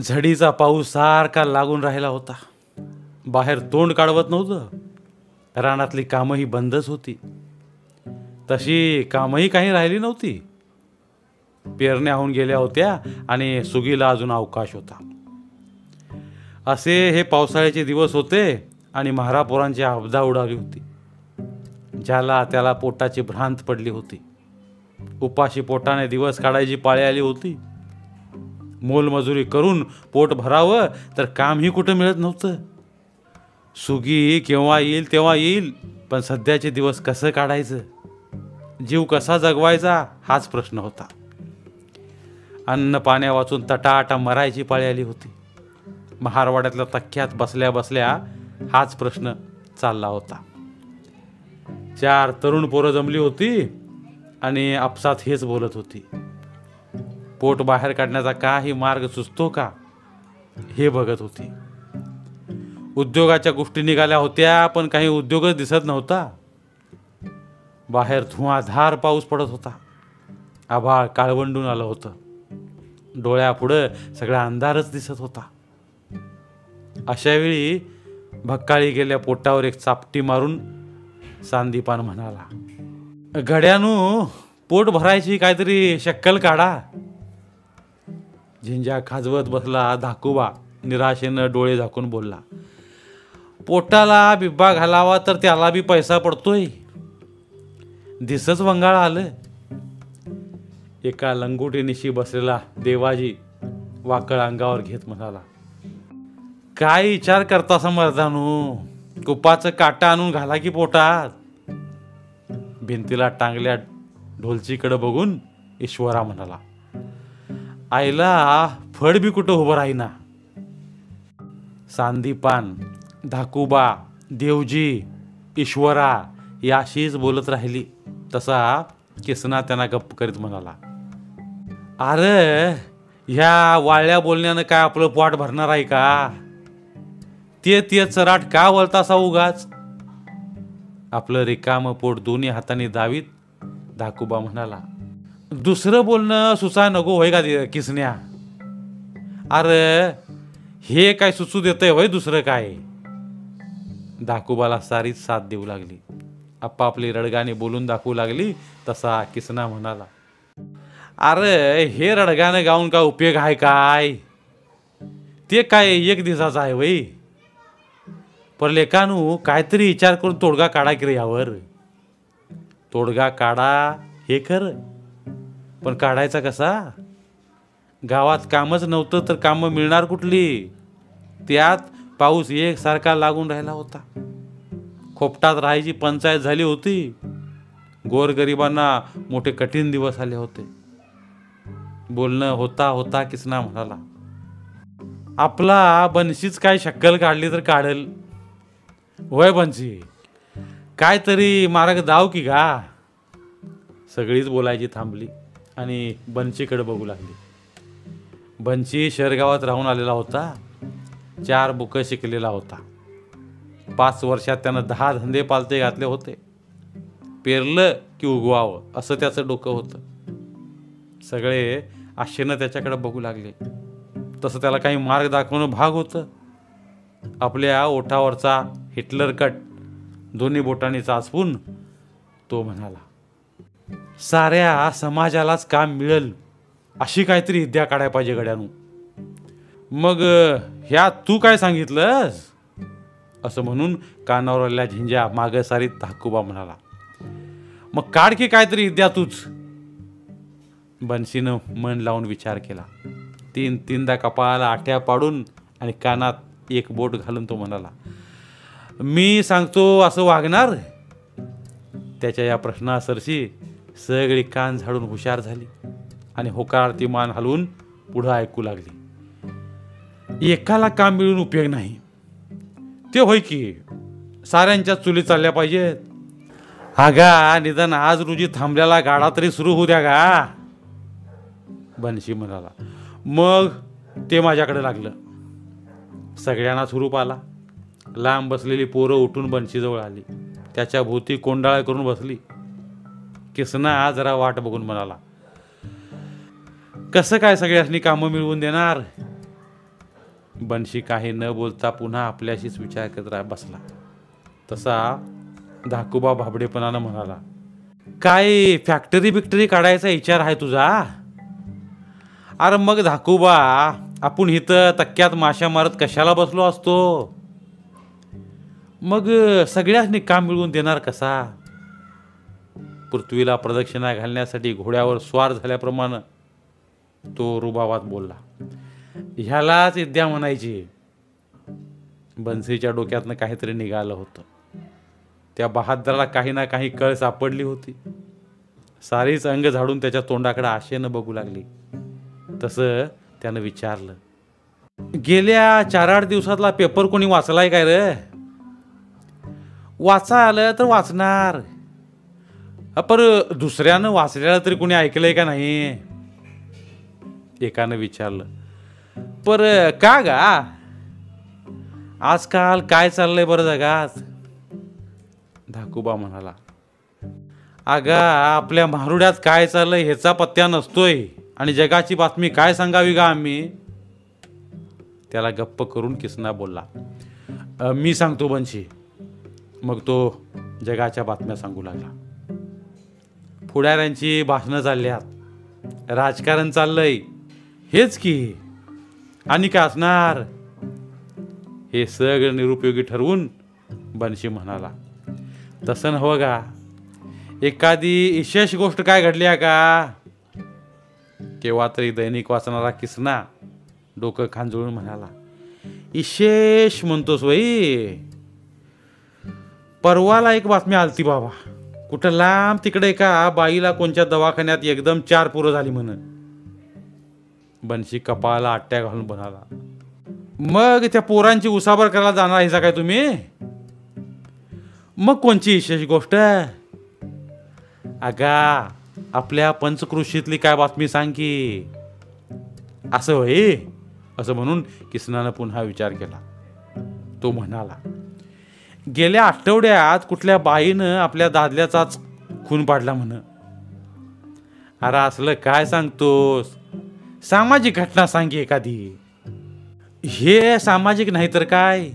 झडीचा पाऊस सारखा लागून राहिला होता. बाहेर तोंड काढवत नव्हतं. रानातली कामंही बंदच होती. तशी कामही काही राहिली नव्हती. पेरण्या होऊन गेल्या होत्या आणि सुगीला अजून अवकाश होता. असे हे पावसाळ्याचे दिवस होते आणि महारापुरांची आपदा उडाली होती. ज्याला त्याला पोटाची भ्रांत पडली होती. उपाशी पोटाने दिवस काढायची पाळी आली होती. मोलमजुरी करून पोट भरावं तर कामही कुठं मिळत नव्हतं. सुगी केव्हा येईल तेव्हा येईल पण सध्याचे दिवस कसं काढायचं? जीव कसा जगवायचा हाच प्रश्न होता. अन्न पाण्या वाचून तटाटा मरायची पाळी आली होती. महारवाड्यातल्या तख्यात बसल्या बसल्या हाच प्रश्न चालला होता. चार तरुण पोरं जमली होती आणि आपसात हेच बोलत होती. पोट बाहेर काढण्याचा काही मार्ग सुचतो का? हे बघत होती. उद्योगाच्या गोष्टी निघाल्या होत्या पण काही उद्योगच दिसत नव्हता. बाहेर धुवाधार पाऊस पडत होता. आभाळ काळवंडून आलं होतं. डोळ्यापुढं सगळा अंधारच दिसत होता. अशावेळी भक्काळी गेल्या पोटावर एक चापटी मारून सांदीपान म्हणाला घड्यानू पोट भरायची काहीतरी शक्कल काढा. झिंजा खाजवत बसला धाकूबा निराशेनं डोळे झाकून बोलला पोटाला बिब्बा घालावा तर त्याला बी पैसा पडतोय. दिसच वंगाळ आलं. एका लंगोटीनिशी बसलेला देवाजी वाकळ अंगावर घेत म्हणाला काय विचार करता समर्थानू कुपाचं काटा आणून घाला की पोटात. भिंतीला टांगल्या ढोलचीकडे बघून ईश्वरा म्हणाला आईला फड बी कुठं उभं राहीना. सांदीपान धाकूबा देवजी ईश्वरा याशीच बोलत राहिली. तसा किसना त्यांना गप्प करीत म्हणाला. अरे ह्या वाळल्या बोलण्यानं काय आपलं पोट भरणार आहे का? ते ते चराट का वळतासा उगाच? आपलं रिकाम पोट दोन्ही हाताने दावीत धाकूबा म्हणाला. दुसरं बोलणं सुचा नको होय का किसण्या? किसन्या अरे हे काय सुचू देतंय होय दुसरं काय? दाकुबाला सारीच साथ देऊ लागली. आपापली रडगाने बोलून दाखवू लागली तसा किसना म्हणाला. अरे हे रडगाणं गाऊन का उपयोग आहे काय? ते काय एक दिवसाचं आहे वय पर लेकानू काहीतरी विचार करून तोडगा काढा की रे यावर? तोडगा काढा हे खरं. पण काढायचा कसा? गावात कामच नव्हतं तर कामं मिळणार कुठली? त्यात पाऊस एकसारखा लागून राहिला होता. खोपटात राहायची पंचायत झाली होती. गोरगरिबांना मोठे कठीण दिवस आले होते. बोलणं होता होता किसना म्हणाला. आपला बनशीच काय शक्कल काढली तर काढेल. वय बनशी काय तरी मार्ग दाव की गा. सगळीच बोलायची थांबली. आणि बनशीकडे बघू लागली. बनशी शहरगावात राहून आलेला होता. चार बुकं शिकलेला होता. पाच वर्षात त्यानं दहा धंदे पालते घातले होते. पेरलं की उगवावं असं त्याचं डोकं होतं. सगळे आशेनं त्याच्याकडे बघू लागले. तसं त्याला काही मार्ग दाखवणं भाग होतं. आपल्या ओठावरचा हिटलर कट दोन्ही बोटांनी चाचपून तो म्हणाला साऱ्या समाजालाच काम मिळेल अशी काहीतरी विद्या काढायला पाहिजे गड्यानू. मग ह्या तू काय सांगितलंस? असं म्हणून कानावर आलेल्या झिंज्या मागं सारीत धाकूबा म्हणाला. मग काढ की काहीतरी विद्या तूच. बनशीनं मन लावून विचार केला. तीन तीनदा कपाळाला आट्या पाडून आणि कानात एक बोट घालून तो म्हणाला मी सांगतो असं वागणार? त्याच्या या प्रश्नासरशी सगळी कान झाडून हुशार झाली आणि होकार मान हलवून पुढं ऐकू लागली. एकाला काम मिळून उपयोग नाही. ते होय की साऱ्यांच्या चुली चालल्या पाहिजेत. अगा निदान आज रोजी थांबलेला गाडा तरी सुरू होऊ द्या गा. बनशी म्हणाला. मग ते माझ्याकडे लागलं. सगळ्यांना स्वरूप आला. लांब बसलेली पोरं उठून बनशीजवळ आली. त्याच्या भोवती कोंडाळा करून बसली. किसना जरा वाट बघून म्हणाला. कसं काय सगळ्यासनी कामं मिळवून देणार? बनशी काही न बोलता पुन्हा आपल्याशीच विचार करत बसला. तसा धाकूबा भाबडेपणानं म्हणाला काय फॅक्टरी बिक्टरी काढायचा विचार आहे तुझा? अरे मग धाकूबा आपण इथं तक्क्यात माशा मारत कशाला बसलो असतो? मग सगळ्यासनी काम मिळवून देणार कसा? पृथ्वीला प्रदक्षिणा घालण्यासाठी घोड्यावर स्वार झाल्याप्रमाणे तो रुबावात बोलला ह्यालाच विद्या म्हणायची. बन्सीच्या डोक्यातनं काहीतरी निघालं होतं. त्या बहादराला काही ना काही कळ सापडली होती. सारीच अंग झाडून त्याच्या तोंडाकडे आशेनं बघू लागली. तसं त्यानं विचारलं गेल्या चार आठ दिवसातला पेपर कोणी वाचलाय काय रे? वाचा आलं तर वाचणार. अ, पर दुसऱ्यानं वाचलेलं तरी कोणी ऐकलंय का नाही? एकानं विचारलं. पर का गा? आजकाल काय चाललंय बरं जगात? धाकूबा म्हणाला अगा आपल्या मारुड्यात काय चाललंय ह्याचा पत्त्या नसतोय. आणि जगाची बातमी काय सांगावी का आम्ही? त्याला गप्प करून किसना बोलला मी सांगतो बनशी मग तो जगाच्या बातम्या सांगू लागला. पुढाऱ्यांची भाषणं चालल्यात राजकारण चाललंय. हेच की. आणि काय असणार? हे सगळं निरुपयोगी ठरवून बनशी म्हणाला. तसं हवं का? एखादी विशेष गोष्ट काय घडली आहे का? केव्हा तरी दैनिक वाचणारा किसना डोकं खांजळून म्हणाला विशेष म्हणतोस वई परवाला एक बातमी आलती बाबा. कुठं लांब तिकडे का बाईला कोणत्या दवाखान्यात एकदम चार पुरं झाली म्हण बनशी कपाळाला आट्या घालून बनाला मग त्या पोरांची उसाबर करायला जाणार आहे काय तुम्ही? मग कोणची विशेष गोष्ट? अगा आपल्या पंचकृषीतली काय बातमी सांग की. असं होय? असं म्हणून किसनानं पुन्हा विचार केला. तो म्हणाला गेल्या आठवड्यात कुठल्या बाईनं आपल्या दादल्याचाच खून पाडला म्हण. अरे असलं काय सांगतोस? सामाजिक घटना सांगी एखादी. हे सामाजिक नाही तर काय?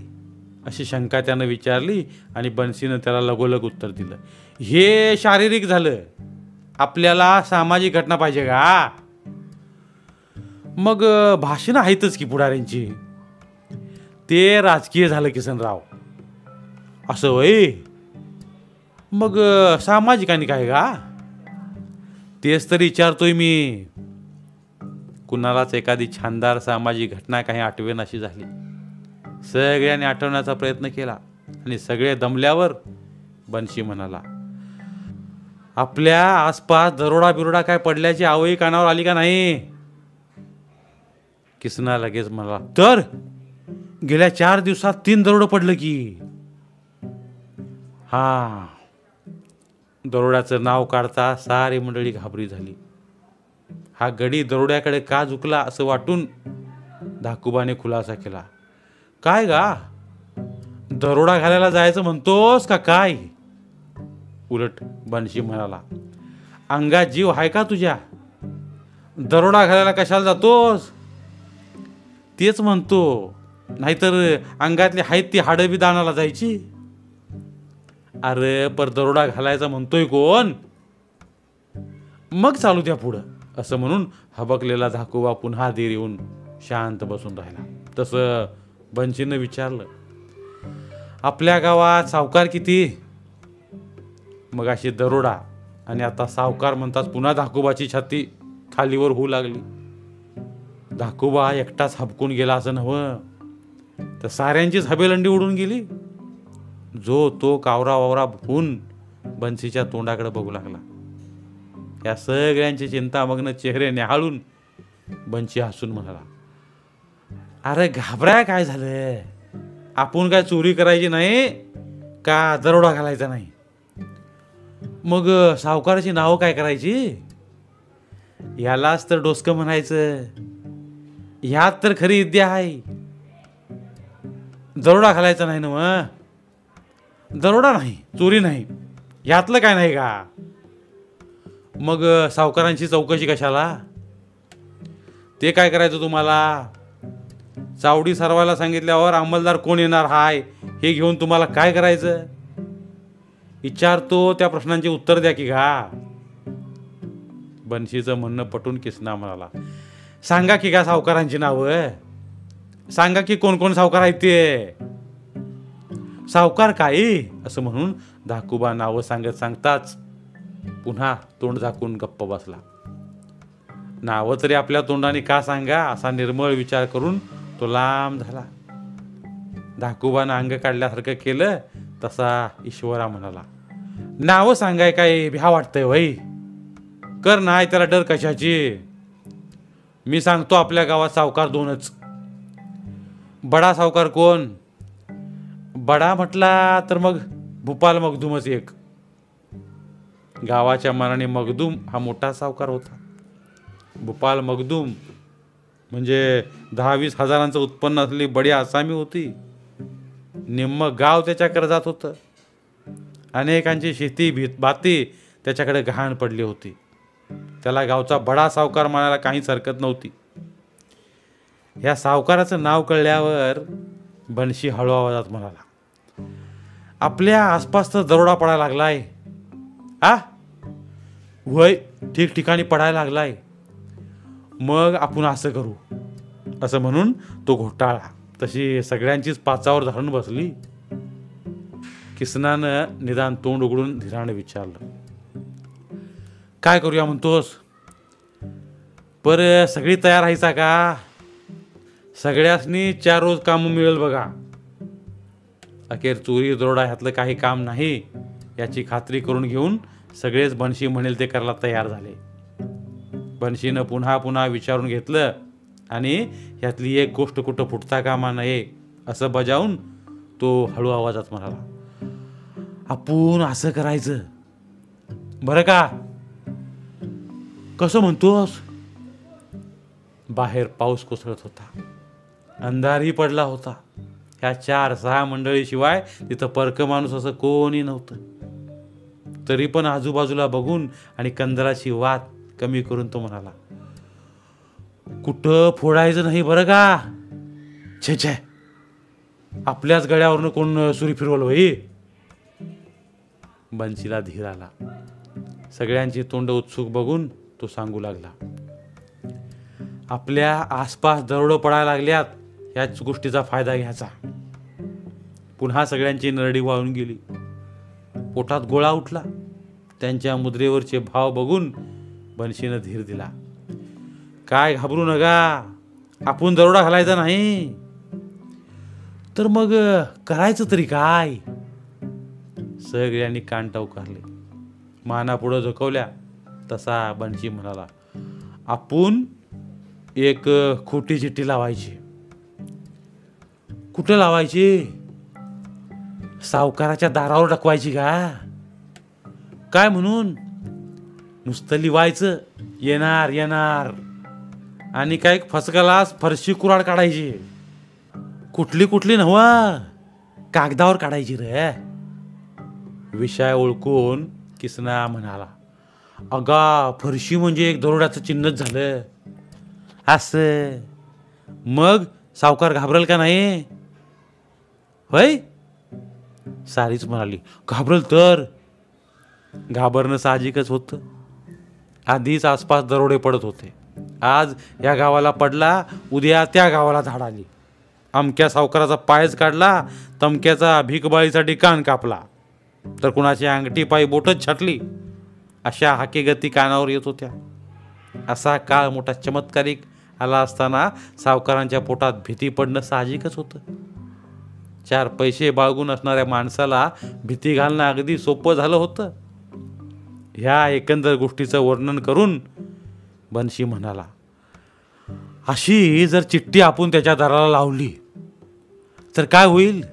अशी शंका त्यानं विचारली आणि बन्सीनं त्याला लगोलग उत्तर दिलं. हे शारीरिक झालं. आपल्याला सामाजिक घटना पाहिजे का? मग भाषणं आहेतच की पुढाऱ्यांची. ते राजकीय झालं किसनराव. असं वय मग अं, सामाजिक आणि काय का तेच तर विचारतोय मी. कुणालाच एखादी छानदार सामाजिक घटना काही आठवेन अशी झाली. सगळ्यांनी आठवण्याचा प्रयत्न केला आणि सगळे दमल्यावर बनशी म्हणाला आपल्या आसपास दरोडा बिरोडा काय पडल्याची आवई कानावर आली का नाही? किसना लगेच म्हणाला तर? गेल्या चार दिवसात तीन दरोडं पडलं की? हा. दरोड्याचं नाव काढता सारी मंडळी घाबरी झाली. हा गडी दरोड्याकडे का झुकला असं वाटून धाकूबाने खुलासा केला. काय गा? दरोडा घालायला जायचं म्हणतोस का काय? उलट बनशी म्हणाला. अंगात जीव आहे का तुझ्या? दरोडा घालायला कशाला जातोस? तेच म्हणतो. नाहीतर अंगातली आहेत ती हाडं बी दानाला जायची? अरे पर दरोडा घालायचा म्हणतोय कोण? मग चालू द्या पुढं असं म्हणून हबकलेला धाकूबा पुन्हा देर येऊन शांत बसून राहिला. तसं बंशीनं विचारलं आपल्या गावात सावकार किती? मग अशी दरोडा आणि आता सावकार म्हणतात पुन्हा धाकूबाची छाती खालीवर होऊ लागली. धाकूबा एकटाच हबकून गेला असं नव्हं. तर साऱ्यांचीच हबेलंडी उडून गेली. जो तो कावरा वावरा होऊन बन्सीच्या तोंडाकडे बघू लागला. या सगळ्यांची चिंतामग्न चेहरे निहाळून बन्सी हसून म्हणाला अरे घाबराय काय झालं आपण काय चोरी करायची नाही का दरोडा घालायचा नाही? मग सावकाराची नावं काय करायची? यालाच तर डोसकं म्हणायचं. ह्यात तर खरी विद्या आहे. दरोडा घालायचा नाही ना मग दरोडा नाही चोरी नाही. यातलं काय नाही का? मग सावकारांची चौकशी कशाला? ते काय करायचं तुम्हाला? चावडी सरवायला सांगितल्यावर अंमलदार कोण येणार हाय हे घेऊन तुम्हाला काय करायचं? विचारतो त्या प्रश्नांची उत्तर द्या की घा. बनशीचं म्हणणं पटून किसना म्हणाला. सांगा की का सावकारांची नावं. सांगा की कोण कोण सावकार आहेत ते. सावकार काय? असं म्हणून धाकुबा नावं सांगत सांगताच पुन्हा तोंड झाकून गप्प बसला. नावं तरी आपल्या तोंडाने का सांगा असा निर्मळ विचार करून तो लांब झाला. धाकुबानं अंग काढल्यासारखं केलं तसा ईश्वरा म्हणाला नावं सांगाय काय भ्या वाटतंय वय कर नाही त्याला डर कशाची? मी सांगतो आपल्या गावात सावकार दोनच. बडा सावकार कोण? बडा म्हटला तर मग भूपाल मगदूमच एक. गावाच्या मनाने मगदूम हा मोठा सावकार होता. भूपाल मगदूम म्हणजे दहा वीस हजारांचं उत्पन्न असलेली बडी आसामी होती. निम्म गाव त्याच्या कर्जात होतं. अनेकांची शेती भीत बाती त्याच्याकडे गहाण पडली होती. त्याला गावचा बडा सावकार म्हणायला काहीच हरकत नव्हती. ह्या सावकाराचं नाव कळल्यावर बनशी हळू आवाजात म्हणाला आपल्या आसपास तर दरोडा पडायला लागलाय. आ? वय ठिकठिकाणी पडायला लागलाय. मग आपण असं करू. असं म्हणून तो घोटाळा. तशी सगळ्यांचीच पाचावर धरण बसली. किसनानं निदान तोंड उघडून धीराने विचारलं. काय करूया म्हणतोस? पर सगळी तयार व्हायचा का? सगळ्यासनी चार रोज काम मिळेल बघा. अखेर चोरी दरोडा ह्यातलं काही काम नाही याची खात्री करून घेऊन सगळेच बनशी म्हणेल ते करायला तयार झाले. बनशीनं पुन्हा पुन्हा विचारून घेतलं आणि ह्यातली एक गोष्ट कुठं फुटता कामा नये असं बजावून तो हळू आवाजात म्हणाला. आपण असं करायचं. बरं का? कसं म्हणतोस? बाहेर पाऊस कोसळत होता. अंधारही पडला होता. ह्या चार सहा मंडळीशिवाय तिथं परक माणूस असं कोणी नव्हतं. तरी पण आजूबाजूला बघून आणि कंदराची वात कमी करून तो म्हणाला कुठं फोडायचं नाही बरं का? छे छे. आपल्याच गड्यावरनं कोण सुरी फिरवलं होई बंशीला धीर आला. सगळ्यांची तोंड उत्सुक बघून तो सांगू लागला आपल्या आसपास दरोडं पडायला लागल्यात. ह्याच गोष्टीचा फायदा घ्यायचा. पुन्हा सगळ्यांची नरडी वाळून गेली. पोटात गोळा उठला. त्यांच्या मुद्रेवरचे भाव बघून बनशीनं धीर दिला. काय घाबरू नका. आपण दरोडा घालायचा नाही. तर मग करायचं तरी काय? सगळ्यांनी कान टवकारले माना पुढं झोकवल्या. तसा बनशी म्हणाला आपण एक खोटी चिठ्ठी लावायची. कुठं लावायची? सावकाराच्या दारावर टाकवायची का? काय म्हणून? नुसतं लिवायचं. येणार येणार. आणि काय फसकालाच फरशी कुराड काढायची. कुठली कुठली नव्हा? कागदावर काढायची रे. विषय ओळखून किसना म्हणाला अगा फरशी म्हणजे एक दरोड्याचं चिन्हच झालं. असं? मग सावकार घाबरल का नाही? होय? सारीच म्हणाली. घाबरल तर? घाबरणं साहजिकच होतं. आधीच आसपास दरोडे पडत होते. आज या गावाला पडला उद्या त्या गावाला झाड आली. अमक्या सावकाराचा पायच काढला तमक्याचा भीकबाळीसाठी कान कापला. तर कुणाची अंगठी पायी बोटच छाटली? अशा हाकेगती कानावर येत होत्या. असा काळ मोठा चमत्कारिक आला असताना सावकारांच्या पोटात भीती पडणं साहजिकच होतं. चार पैसे बाळगून असणाऱ्या माणसाला भीती घालणं अगदी सोपं झालं होतं. ह्या एकंदर गोष्टीचं वर्णन करून बनशी म्हणाला अशी जर चिठ्ठी आपण त्याच्या दाराला लावली तर काय होईल?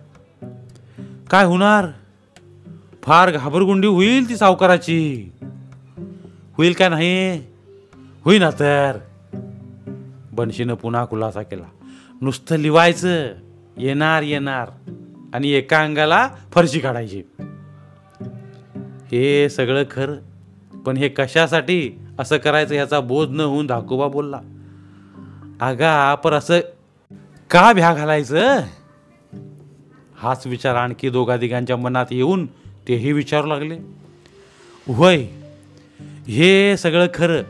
काय होणार? फार घाबरगुंडी होईल ती सावकाराची. होईल का नाही? होईना तर. बनशीनं पुन्हा खुलासा केला. नुसतं लिवायचं. येणार येणार. आणि एका अंगाला फरशी काढायची. हे सगळं खरं पण हे कशासाठी असं करायचं ह्याचा बोध न होऊन धाकोबा बोलला. अगा पर असं का भ्या घालायचं? हाच विचार आणखी दोघा तिघांच्या मनात येऊन तेही विचारू लागले. होय हे सगळं खरं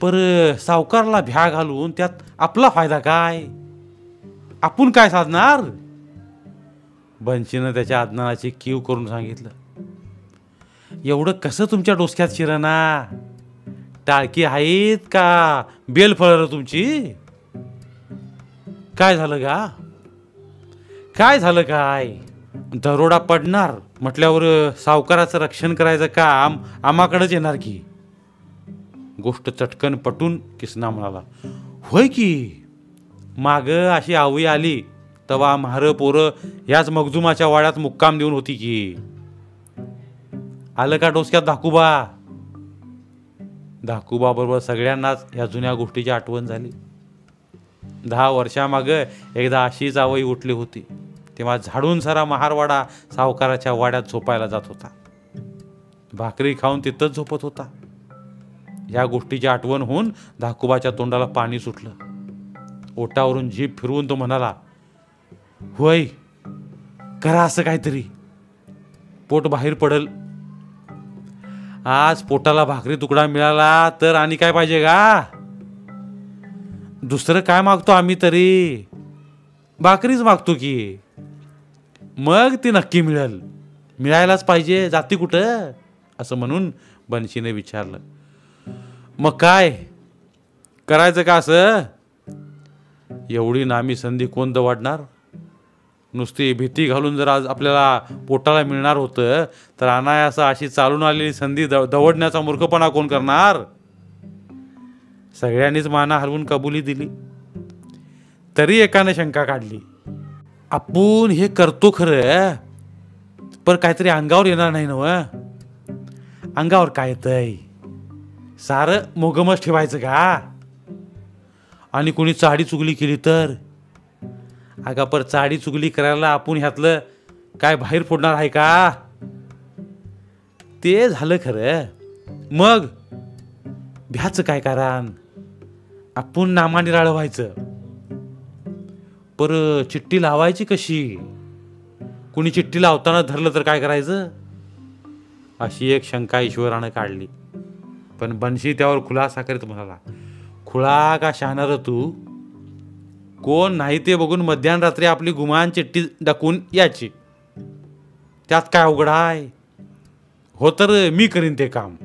पर सावकारला भ्या घालून त्यात आपला फायदा काय? आपण काय साधणार? बंशीनं त्याच्या आज्ञानाची कीव करून सांगितलं. एवढं कसं तुमच्या डोसक्यात शिरणा? टाळकी आहेत का? बेल फळ तुमची? काय झालं का काय झालं काय? दरोडा पडणार म्हटल्यावर सावकाराचं रक्षण करायचं काम आम्हाकडेच येणार की? गोष्ट चटकन पटून किसना म्हणाला होय की? माग अशी आवई आली तवा म्हार पोरं याच मगजुमाच्या वाड्यात मुक्काम देऊन होती की. आलं का डोसक्यात धाकूबा? धाकूबा बरोबर सगळ्यांनाच या जुन्या गोष्टीची आठवण झाली. दहा वर्षामाग एकदा अशीच आवई उठली होती. तेव्हा झाडून सारा महारवाडा सावकाराच्या वाड्यात झोपायला जात होता. भाकरी खाऊन तिथंच झोपत होता. या गोष्टीची आठवण होऊन धाकूबाच्या तोंडाला पाणी सुटलं. ओटावरून जीभ फिरवून तो म्हणाला होय करा असं काहीतरी. पोट बाहेर पडल. आज पोटाला भाकरी तुकडा मिळाला तर आणि काय पाहिजे का दुसरं काय मागतो आम्ही तरी? भाकरीच मागतो की. मग ती नक्की मिळेल. मिळायलाच पाहिजे जाती कुठं? असं म्हणून बनशीने विचारलं. मग काय? करायचं का असं? एवढी नामी संधी कोण दवाडणार नुसती भीती घालून जर आज आपल्याला पोटाला मिळणार होतं तर अनायास अशी चालून आलेली संधी द दवडण्याचा मूर्खपणा कोण करणार? सगळ्यांनीच माना हलवून कबुली दिली. तरी एकाने शंका काढली. आपण हे करतो खरं पर काहीतरी अंगावर येणार नाही नव अंगावर काय येतंय सारं मोगमच ठेवायचं का? आणि कोणी चाडी चुगली केली तर? अगा पर चाडी चुगली करायला आपण ह्यातलं काय बाहेर फोडणार आहे का? ते झालं खरं. मग भ्याचं काय कारण? आपण नामाने व्हायचं पर चिठ्ठी लावायची कशी? कुणी चिठ्ठी लावताना धरलं तर काय करायचं? अशी एक शंका ईश्वरानं काढली. पण बनशी त्यावर खुलासा करीत म्हणाला खुळा का शहाणार तू. कोण नाही ते बघून मध्यान रात्री आपली गुमान चिठ्ठी डकून याची त्यात काय अवघड आहे? हो तर मी करीन ते काम.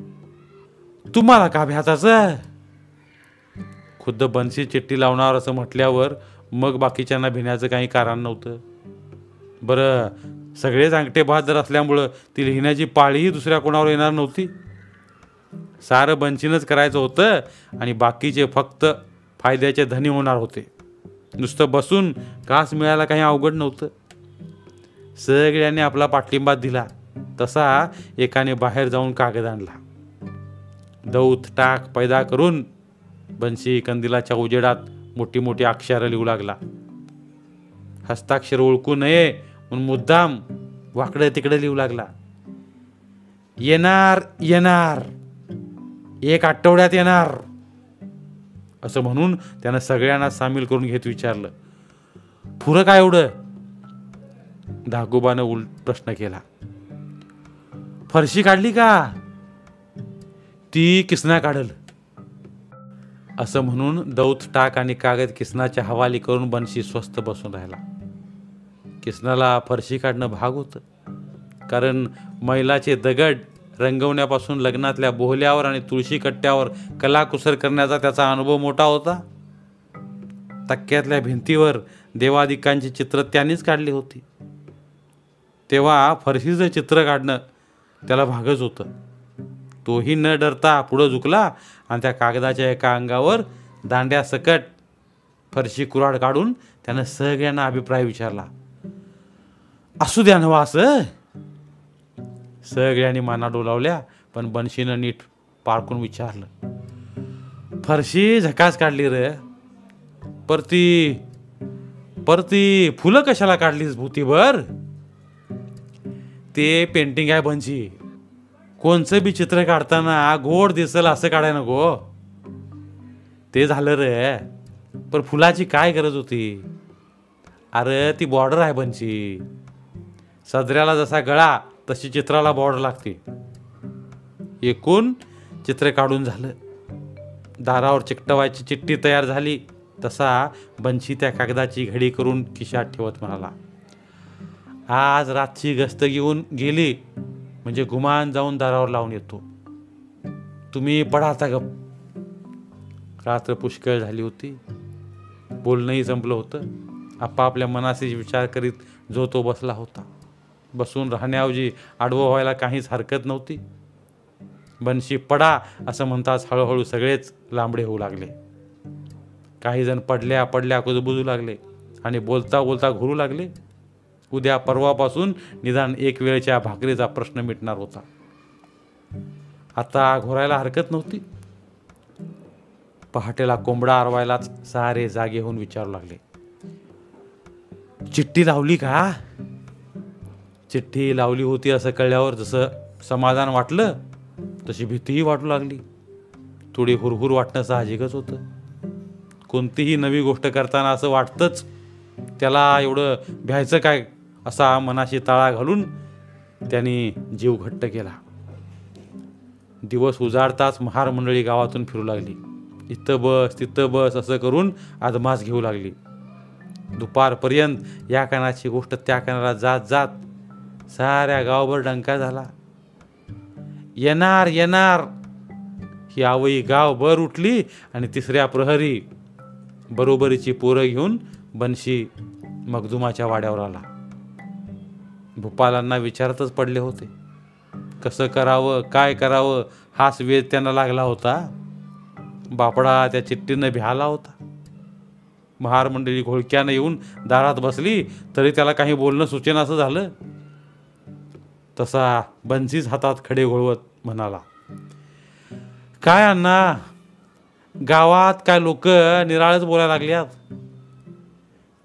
तुम्हाला का भ्याताचं खुद्द बनशी चिठ्ठी लावणार असं म्हटल्यावर मग बाकीच्यांना भिण्याचं काही कारण नव्हतं. बरं सगळेच अंगठे बहादर असल्यामुळं ती लिहिण्याची पाळीही दुसऱ्या कोणावर येणार नव्हती. सारं बंचिनच करायचं होतं आणि बाकीचे फक्त फायद्याचे धनी होणार होते. नुसतं बसून घास मिळायला काही अवघड नव्हतं. सगळ्यांनी आपला पाठिंबा दिला. तसा एकाने बाहेर जाऊन कागद आणला. दौत टाक पैदा करून बन्सी कंदिलाच्या उजेडात मोठी मोठी अक्षरं लिहू लागला. हस्ताक्षर ओळखू नये म्हणून मुद्दाम वाकडं तिकडं लिहू लागला. येणार येणार. एक आठवड्यात येणार. असं म्हणून त्यानं सगळ्यांना सामील करून घेत विचारलं. पुरं काय एवढं? धागोबानं उलट प्रश्न केला. फरशी काढली का? ती किसना काढल. असं म्हणून दौत टाक आणि कागद किसनाच्या हवाली करून बनशी स्वस्त बसून राहिला. किसनाला फरशी काढणं भाग होतं. कारण मैलाचे दगड रंगवण्यापासून लग्नातल्या बोहल्यावर आणि तुळशी कट्ट्यावर कलाकुसर करण्याचा त्याचा अनुभव मोठा होता. तक्क्यातल्या भिंतीवर देवादिकांची चित्र त्यांनीच काढली होती. तेव्हा फरशीचं चित्र काढणं त्याला भागच होतं. तोही न डरता पुढं झुकला आणि त्या कागदाच्या एका अंगावर दांड्यासकट फरशी कुराड काढून त्यानं सगळ्यांना अभिप्राय विचारला. असू द्या नवा असं. सगळ्यांनी माना डोलावल्या पण बनशीनं नीट पाळकून विचारलं फरशी झकास काढली रे. परती परती फुलं कशाला काढलीस भूतीवर ते पेंटिंग आहे बनशी कोणचं बी चित्र काढताना गोड दिसल असं काढाय नको. ते झालं रे. पण फुलाची काय गरज होती? अरे ती बॉर्डर आहे बनची सदऱ्याला जसा गळा तशी चित्राला बॉर्डर लागते. एकूण चित्र काढून झालं. दारावर चिकटवायची चिठ्ठी तयार झाली. तसा बंशी त्या कागदाची घडी करून खिशात ठेवत म्हणाला आज रातची गस्त घेऊन गेली म्हणजे गुमान जाऊन दारावर लावून येतो. तुम्ही पडाता गप. रात्र पुष्कळ झाली होती. बोलणंही संपलं होतं. आपापल्या मनाशी विचार करीत जो तो बसला होता. बसून राहण्याऐवजी आडवं व्हायला काहीच हरकत नव्हती. बनशी पडा असं म्हणताच हळूहळू सगळेच लांबडे होऊ लागले. काही जण पडल्या पडल्या कुजबुजू लागले आणि बोलता बोलता घुरू लागले. उद्या परवापासून निदान एक वेळच्या भाकरीचा प्रश्न मिटणार होता. आता घोरायला हरकत नव्हती. पहाटेला कोंबडा आरवायलाच सारे जागे होऊन विचारू लागले. चिठ्ठी लावली का? चिठ्ठी लावली होती असं कळल्यावर जसं समाधान वाटलं तशी भीतीही वाटू लागली. थोडी हुरहुर वाटणं साहजिकच होतं. कोणतीही नवी गोष्ट करताना असं वाटतंच त्याला एवढं भ्यायचं काय असा मनाशी ताळा घालून त्यांनी जीव घट्ट केला. दिवस उजाडताच महार मंडळी गावातून फिरू लागली. इथं बस तिथं बस असं करून आदमास घेऊ लागली. दुपारपर्यंत या कानाची गोष्ट त्या कानाला जात जात साऱ्या गावभर डंका झाला. येणार येणार. ही आवई गावभर उठली आणि तिसऱ्या प्रहरी बरोबरीची पोरं घेऊन बनशी मगदुमाच्या वाड्यावर आला. भूपालांना विचारतच पडले होते. कसं करावं काय करावं हाच वेध त्यांना लागला होता. बापडा त्या चिठ्ठीनं भ्याला होता. महार मंडळी घोळक्यानं येऊन दारात बसली तरी त्याला काही बोलणं सूचना असं झालं. तसा बन्सीज हातात खडे घोळवत म्हणाला काय अण्णा गावात काय लोक निराळच बोलायला लागल्यात?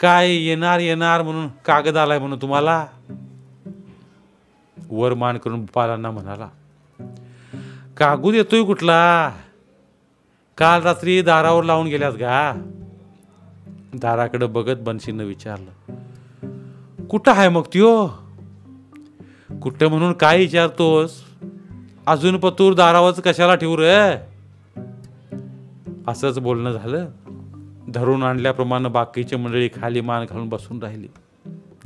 काय येणार येणार म्हणून कागद आलाय म्हणून तुम्हाला? वर मान करून बालांना म्हणाला कागद येतोय कुठला? काल रात्री दारावर लावून गेल्यात का? दाराकडे बघत बनशीनं विचारलं कुठं आहे मग त्यो? कुठं म्हणून काय विचारतोस? अजून पतूर दारावरच कशाला ठेवू रे? असंच बोलणं झालं. धरून आणल्याप्रमाणे बाकीची मंडळी खाली मान घालून बसून राहिली.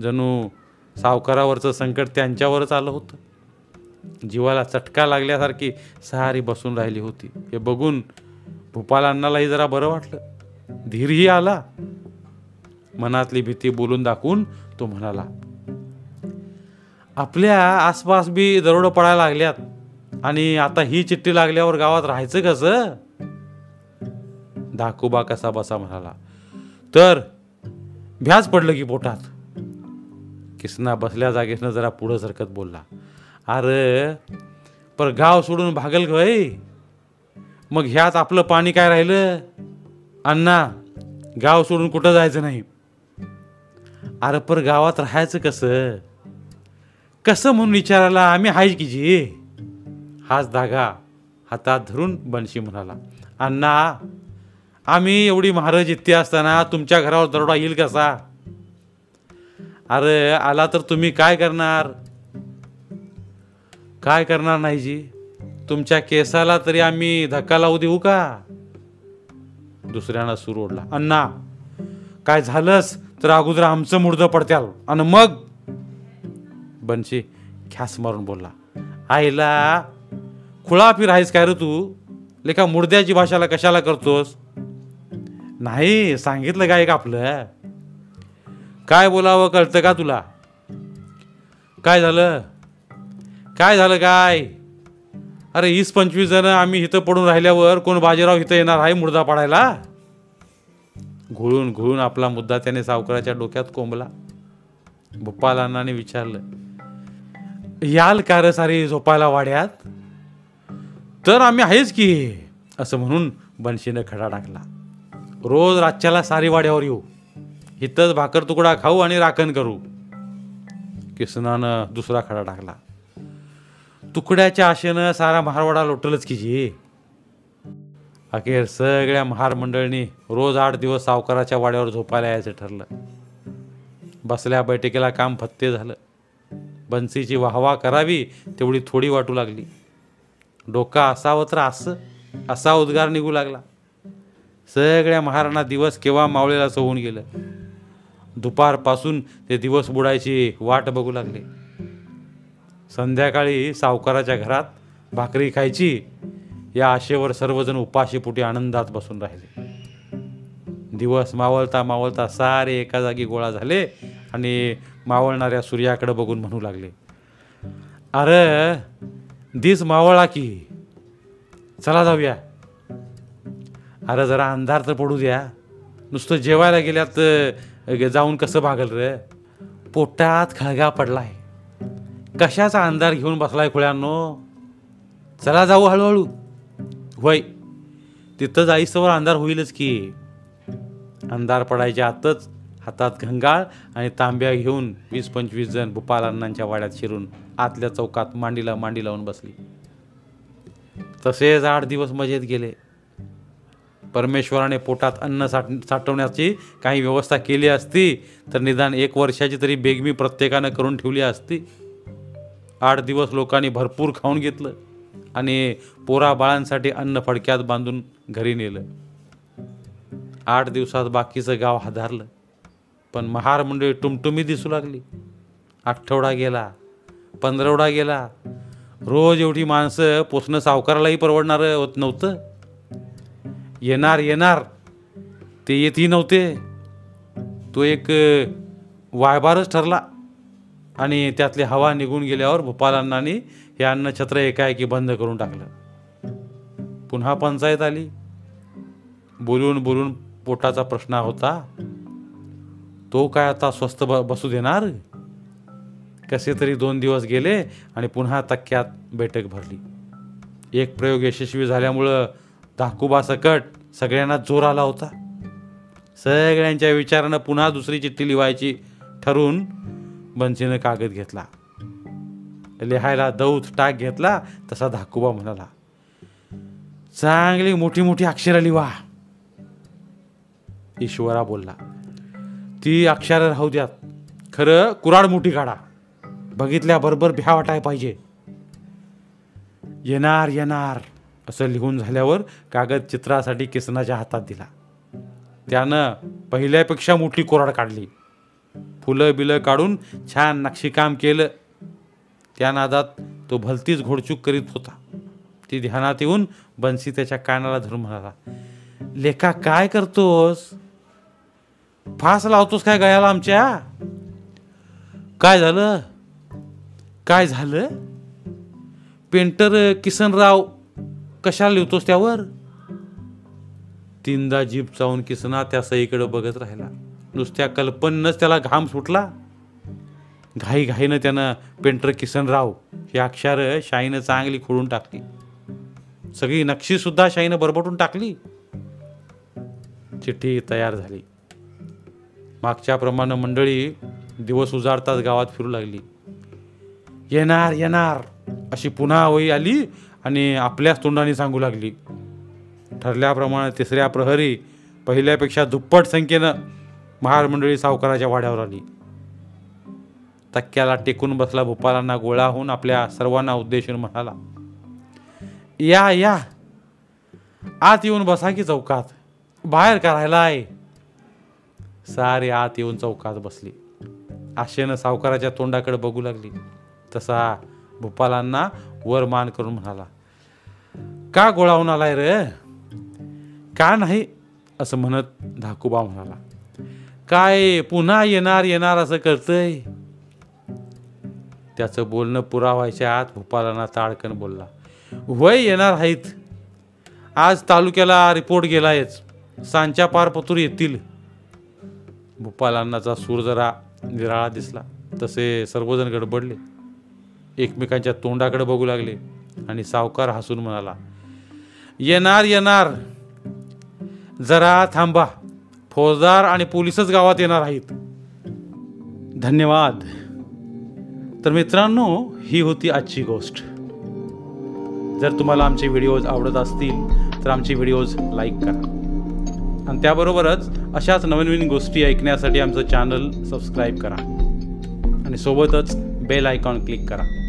जणू सावकारावरचं संकट त्यांच्यावरच आलं होतं. जीवाला चटका लागल्यासारखी सहारी बसून राहिली होती. हे बघून भूपाल अण्णालाही जरा बरं वाटलं. धीरही आला. मनातली भीती बोलून दाखवून तो म्हणाला आपल्या आसपास बी दरोडं पडायला लागल्यात. आणि आता ही चिठ्ठी लागल्यावर गावात राहायचं कसं? दाखोबा कसा बसा म्हणाला. तर भ्याज पडलं की पोटात. किसना बसल्या जागेसनं जरा पुढं सरकत बोलला. अरे पर गाव सोडून भागल गय मग ह्यात आपलं पाणी काय राहिलं? अण्णा गाव सोडून कुठं जायचं नाही? अरे पर गावात राहायचं कसं? कसं म्हणून विचारायला? आम्ही हाय की जी. हाच धागा हातात धरून बनशी म्हणाला अण्णा आम्ही एवढी महाराज इथे असताना तुमच्या घरावर दरोडा येईल कसा? अरे आला तर तुम्ही काय करणार? काय करणार नाही जी. तुमच्या केसाला तरी आम्ही धक्का लावू देऊ का? दुसऱ्यानं सूर ओढला अण्णा काय झालंच तर अगोदर आमचं मुर्द पडत्याल. आणि मग बनशी ख्यास मारून बोलला. आईला खुळा फिरायस काय रे तू? लेखा मुर्द्याची भाषाला कशाला करतोस? नाही सांगितलं काय का आपलं? काय बोलावं कळतं का तुला? काय झालं? काय झालं काय? अरे वीस पंचवीस जण आम्ही इथं पडून राहिल्यावर कोण बाजीराव इथं येणार आहे मुर्दा पाडायला? घुळून घुळून आपला मुद्दा त्याने सावकाराच्या डोक्यात कोंबला. भोपाल विचारलं याल का रे सारी झोपायला वाड्यात. तर आम्ही आहेच की असं म्हणून बनशीनं खडा टाकला. रोज रातच्याला सारी वाड्यावर येऊ. इथंच भाकर तुकडा खाऊ आणि राखण करू. किसनानं दुसरा खडा टाकला. तुकड्याच्या आशेनं सारा महारवाडा लोटलच की जी. अखेर सगळ्या महार मंडळींनी रोज आठ दिवस सावकाराच्या वाड्यावर झोपायला यायचं ठरलं. बसल्या बैठकीला काम फत्ते झालं. बन्सीची वाहवा करावी तेवढी थोडी वाटू लागली. डोका असावं तर असं असा उद्गार निघू लागला. सगळ्या महाराणा दिवस केव्हा मावळेला होऊन गेलं? दुपारपासून ते दिवस बुडायची वाट बघू लागले. संध्याकाळी सावकाराच्या घरात भाकरी खायची या आशेवर सर्वजण उपाशीपोटी आनंदात बसून राहिले. दिवस मावळता मावळता सारे एका जागी गोळा झाले आणि मावळणाऱ्या सूर्याकडे बघून म्हणू लागले अरे दिस मावळा की. चला जाऊया. अरे जरा अंधार तर पडू द्या. नुसतं जेवायला गेल्यात जाऊन कसं भागल रे? पोटात खळगा पडलाय. कशाचा अंधार घेऊन बसलाय खुळ्यांनो? चला जाऊ हळूहळू. होय तिथं जाईस्तवर अंधार होईलच की. अंधार पडायच्या आतच हातात घंगाळ आणि तांब्या घेऊन वीस पंचवीस जण भूपालांनांच्या वाड्यात शिरून आतल्या चौकात मांडीला मांडी लावून बसली. तसेच आठ दिवस मजेत गेले. परमेश्वराने पोटात अन्न साठ साठवण्याची काही व्यवस्था केली असती तर निदान एक वर्षाची तरी बेगमी प्रत्येकानं करून ठेवली असती. आठ दिवस लोकांनी भरपूर खाऊन घेतलं आणि पोरा बाळांसाठी अन्न फडक्यात बांधून घरी नेलं. आठ दिवसात बाकीचं गाव हाधारलं पण महार मंडळी टुमटुमी दिसू लागली. आठवडा गेला पंधरवडा गेला. रोज एवढी माणसं पोचणं सावकारालाही परवडणारं होत नव्हतं. येणार येणार. ते येतही नव्हते. तो एक वायबारच ठरला. आणि त्यातली हवा निघून गेल्यावर भूपालांनानी हे अन्नछत्र एकाएकी बंद करून टाकलं. पुन्हा पंचायत आली. बोलून बोलून पोटाचा प्रश्न होता. तो काय आता स्वस्त ब बसू देणार? कसे तरी दोन दिवस गेले आणि पुन्हा तक्क्यात बैठक भरली. एक प्रयोग यशस्वी झाल्यामुळं धाकुबा सकट सगळ्यांना जोर आला होता. सगळ्यांच्या विचारानं पुन्हा दुसरी चिठ्ठी लिवायची ठरवून बंसीनं कागद घेतला. लिहायला दौत टाक घेतला तसा धाकुबा म्हणाला चांगली मोठी मोठी अक्षरं लिवा. ईश्वरा बोलला ती अक्षरं राहू द्यात. खरं कुराड मोठी काढा. बघितल्याबरोबर भ्या वाटाय पाहिजे. येणार येणार असं लिहून झाल्यावर कागद चित्रासाठी किसनाच्या हातात दिला. त्यानं पहिल्यापेक्षा मोठी कोराड काढली. फुलं बिलं काढून छान नक्षीकाम केलं. त्या नादात तो भलतीच घोडचूक करीत होता. ती ध्यानात येऊन बन्सी त्याच्या कानाला धरून म्हणाला लेखा काय करतोस? फास लावतोस काय गळ्याला आमच्या? काय झालं? काय झालं? पेंटर किसनराव कशाला लिहितोस त्यावर? तीनदा जीप चावून किसना त्या सईकडे बघत राहिला. नुसत्या कल्पनेनंच त्याला घाम सुटला. घाई घाईनं त्यानं पेंटर किसनराव ही अक्षर शाईनं चांगली खोडून टाकली. सगळी नक्षी सुद्धा शाईनं बरबटून टाकली. चिठ्ठी तयार झाली. मागच्याप्रमाणे मंडळी दिवस उजाडताच गावात फिरू लागली. येणार येणार अशी पुन्हा वही आली आणि आपल्याच तोंडाने सांगू लागली. ठरल्याप्रमाणे तिसऱ्या प्रहरी पहिल्यापेक्षा दुप्पट संख्येनं महार मंडळी सावकाराच्या वाड्यावर आली. तक्क्याला टेकून बसला भूपालांना गोळा होऊन आपल्या सर्वांना उद्देशून म्हणाला या या. आत येऊन बसा की चौकात. बाहेर करायला आहे सारे आत येऊन चौकात बसली. आशेनं सावकाराच्या तोंडाकडे बघू लागली. तसा भूपालांना वर मान करून म्हणाला का गोळावून आलाय रे? का नाही? असं म्हणत धाकूबा म्हणाला काय पुन्हा येणार येणार असं करतय त्याचं बोलणं पुरावायच्या आत भूपालांना ताडकन बोलला वय येणार आहेत आज तालुक्याला रिपोर्ट गेलायच. सांच्या पार पतूर येतील. भूपालांनाचा सूर जरा निराळा दिसला. तसे सर्वजण गडबडले. एकमेकांच्या तोंडाकडे बघू लागले आणि सावकार हसून म्हणाला येणार येणार. जरा थांबा. फौजदार आणि पोलीसच गावात येणार आहेत. धन्यवाद. तर मित्रांनो ही होती आजची गोष्ट. जर तुम्हाला आमचे व्हिडिओज आवडत असतील तर आमचे व्हिडिओज लाईक करा. आणि त्याबरोबरच अशाच नवनवीन गोष्टी ऐकण्यासाठी आमचं चॅनल सबस्क्राईब करा. आणि सोबतच बेल आयकॉन क्लिक करा.